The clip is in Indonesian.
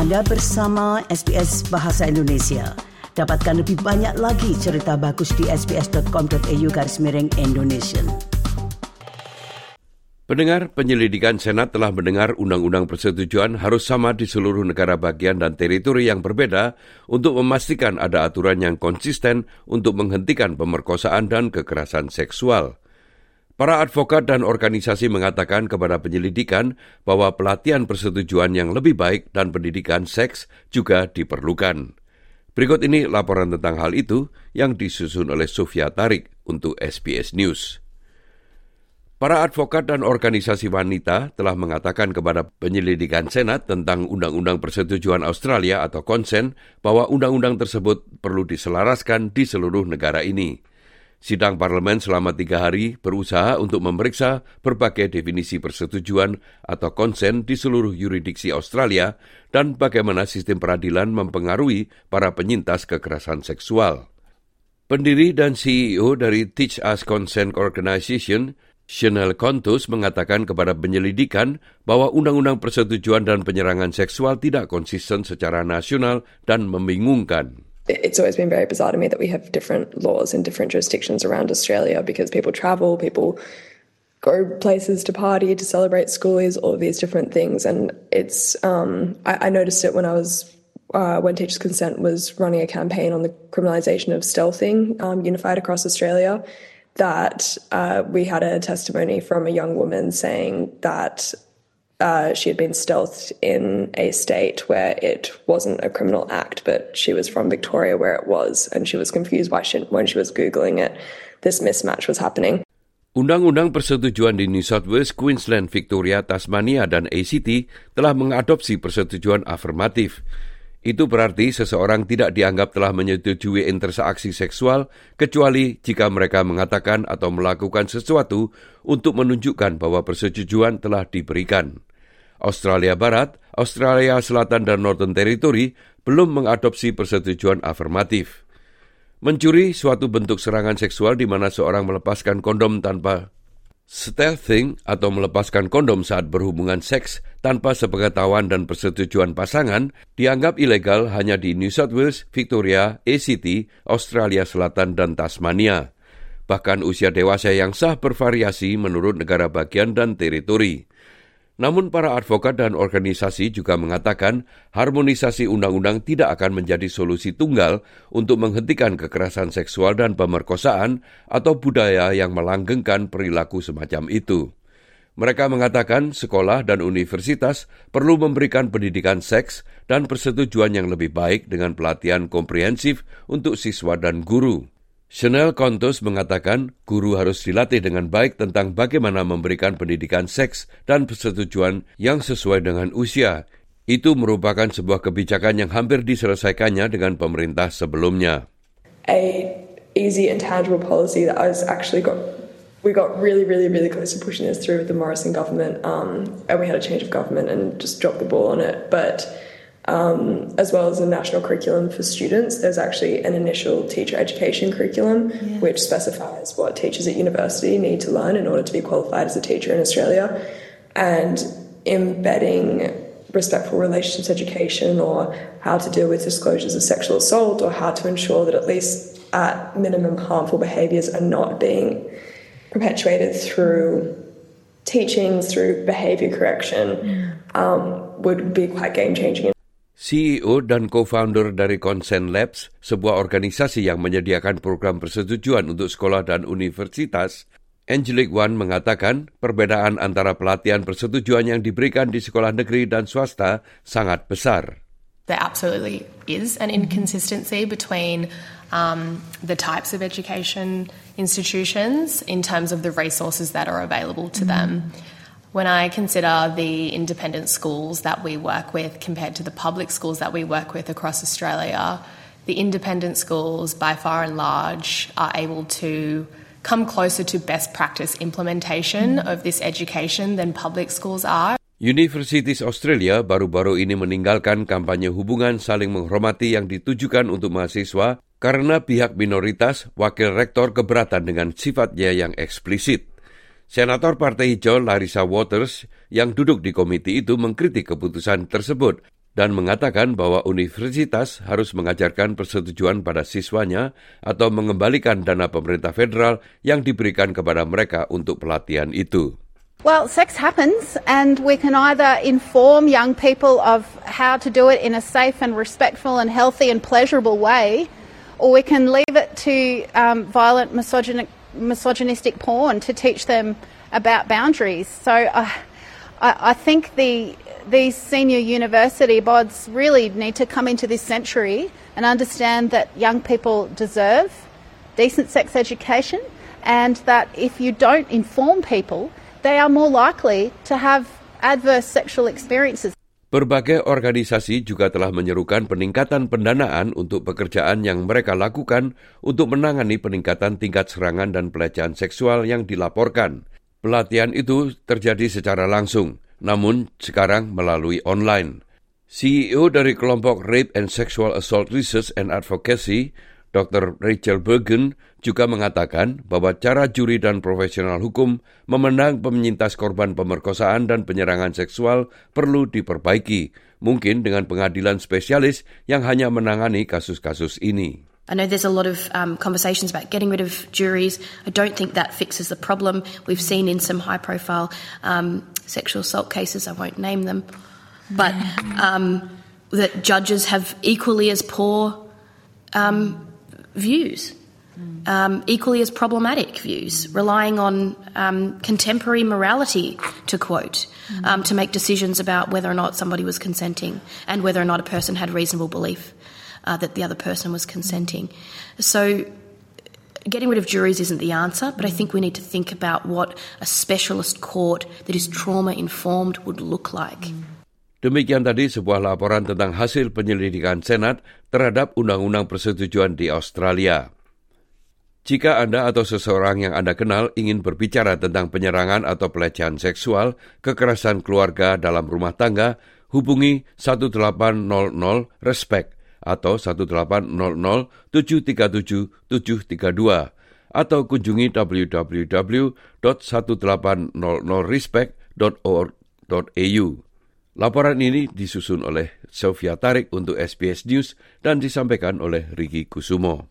Anda bersama SBS Bahasa Indonesia. Dapatkan lebih banyak lagi cerita bagus di sbs.com.au garis miring Indonesia. Pendengar penyelidikan Senat telah mendengar undang-undang persetujuan harus sama di seluruh negara bagian dan teritori yang berbeda untuk memastikan ada aturan yang konsisten untuk menghentikan pemerkosaan dan kekerasan seksual. Para advokat dan organisasi mengatakan kepada penyelidikan bahwa pelatihan persetujuan yang lebih baik dan pendidikan seks juga diperlukan. Berikut ini laporan tentang hal itu yang disusun oleh Sofia Tarik untuk SBS News. Para advokat dan organisasi wanita telah mengatakan kepada penyelidikan Senat tentang Undang-Undang Persetujuan Australia atau konsen bahwa undang-undang tersebut perlu diselaraskan di seluruh negara ini. Sidang parlemen selama tiga hari berusaha untuk memeriksa berbagai definisi persetujuan atau konsen di seluruh yuridiksi Australia dan bagaimana sistem peradilan mempengaruhi para penyintas kekerasan seksual. Pendiri dan CEO dari Teach Us Consent Organization, Chanel Contus mengatakan kepada penyelidikan bahwa undang-undang persetujuan dan penyerangan seksual tidak konsisten secara nasional dan membingungkan. It's always been very bizarre to me that we have different laws in different jurisdictions around Australia because people travel, people go places to party, to celebrate schoolies, all of these different things. And it's, um, I, I noticed it when I was uh, when Teachers Consent was running a campaign on the criminalisation of stealthing um, unified across Australia that uh, we had a testimony from a young woman saying that uh, she had been stealthed in a state where it wasn't a criminal act, but she was from Victoria where it was, and she was confused why she, when she was Googling it, this mismatch was happening. Undang-undang persetujuan di New South Wales, Queensland, Victoria, Tasmania, dan ACT telah mengadopsi persetujuan afirmatif. Itu berarti seseorang tidak dianggap telah menyetujui interaksi seksual kecuali jika mereka mengatakan atau melakukan sesuatu untuk menunjukkan bahwa persetujuan telah diberikan. Australia Barat, Australia Selatan dan Northern Territory belum mengadopsi persetujuan afirmatif. Mencuri suatu bentuk serangan seksual di mana seorang melepaskan kondom tanpa Stealthing atau melepaskan kondom saat berhubungan seks tanpa sepengetahuan dan persetujuan pasangan dianggap ilegal hanya di New South Wales, Victoria, ACT, Australia Selatan, dan Tasmania. Bahkan usia dewasa yang sah bervariasi menurut negara bagian dan teritori. Namun para advokat dan organisasi juga mengatakan harmonisasi undang-undang tidak akan menjadi solusi tunggal untuk menghentikan kekerasan seksual dan pemerkosaan atau budaya yang melanggengkan perilaku semacam itu. Mereka mengatakan sekolah dan universitas perlu memberikan pendidikan seks dan persetujuan yang lebih baik dengan pelatihan komprehensif untuk siswa dan guru. Chanel Contos mengatakan guru harus dilatih dengan baik tentang bagaimana memberikan pendidikan seks dan persetujuan yang sesuai dengan usia. Itu merupakan sebuah kebijakan yang hampir diselesaikannya dengan pemerintah sebelumnya. A easy and tangible policy that was actually got we got really, really, really close to pushing this through with the Morrison government, um, and we had a change of government and just dropped the ball on it. But um, as well as a national curriculum for students. There's actually an initial teacher education curriculum yeah. which specifies what teachers at university need to learn in order to be qualified as a teacher in Australia. And embedding respectful relationships education or how to deal with disclosures of sexual assault or how to ensure that at least at minimum harmful behaviours are not being perpetuated through teachings, through behaviour correction, um, would be quite game changing. CEO dan co-founder dari Consent Labs, sebuah organisasi yang menyediakan program persetujuan untuk sekolah dan universitas, Angelic One mengatakan perbedaan antara pelatihan persetujuan yang diberikan di sekolah negeri dan swasta sangat besar. There absolutely is an inconsistency between um, the types of education institutions in terms of the resources that are available to mm. When I consider the independent schools that we work with compared to the public schools that we work with across Australia, the independent schools, by far and large, are able to come closer to best practice implementation of this education than public schools are. Universities Australia baru-baru ini meninggalkan kampanye hubungan saling menghormati yang ditujukan untuk mahasiswa karena pihak minoritas wakil rektor keberatan dengan sifatnya yang eksplisit. Senator Partai Hijau Larissa Waters yang duduk di komite itu mengkritik keputusan tersebut. dan mengatakan bahwa universitas harus mengajarkan persetujuan pada siswanya atau mengembalikan dana pemerintah federal yang diberikan kepada mereka untuk pelatihan itu. Well, sex happens, and we can either inform young people of how to do it in a safe and respectful and healthy and pleasurable way, or we can leave it to um, violent misogynic, misogynistic porn to teach them about boundaries. So uh, I, I think the these senior university bods really need to come into this century and understand that young people deserve decent sex education and that if you don't inform people, they are more likely to have adverse sexual experiences. Berbagai organisasi juga telah menyerukan peningkatan pendanaan untuk pekerjaan yang mereka lakukan untuk menangani peningkatan tingkat serangan dan pelecehan seksual yang dilaporkan. Pelatihan itu terjadi secara langsung namun sekarang melalui online. CEO dari kelompok Rape and Sexual Assault Research and Advocacy, Dr. Rachel Bergen, juga mengatakan bahwa cara juri dan profesional hukum memenang penyintas korban pemerkosaan dan penyerangan seksual perlu diperbaiki, mungkin dengan pengadilan spesialis yang hanya menangani kasus-kasus ini. I know there's a lot of um, conversations about getting rid of juries. I don't think that fixes the problem. We've seen in some high profile um, sexual assault cases, I won't name them, but um, that judges have equally as poor um, views. Um, equally as problematic views, relying on um, contemporary morality, to quote, to make decisions about whether or not somebody was consenting and whether or not a person had reasonable belief uh, that the other person was consenting. So, getting rid of juries isn't the answer, but I think we need to think about what a specialist court that is trauma informed would look like. Demikian tadi sebuah laporan tentang hasil penyelidikan Senat terhadap undang-undang persetujuan di Australia. Jika Anda atau seseorang yang Anda kenal ingin berbicara tentang penyerangan atau pelecehan seksual, kekerasan keluarga dalam rumah tangga, hubungi 1800 RESPECT atau 1800-737-732 atau kunjungi www.1800respect.org.au. Laporan ini disusun oleh Sofia Tarik untuk SBS News dan disampaikan oleh Riki Kusumo.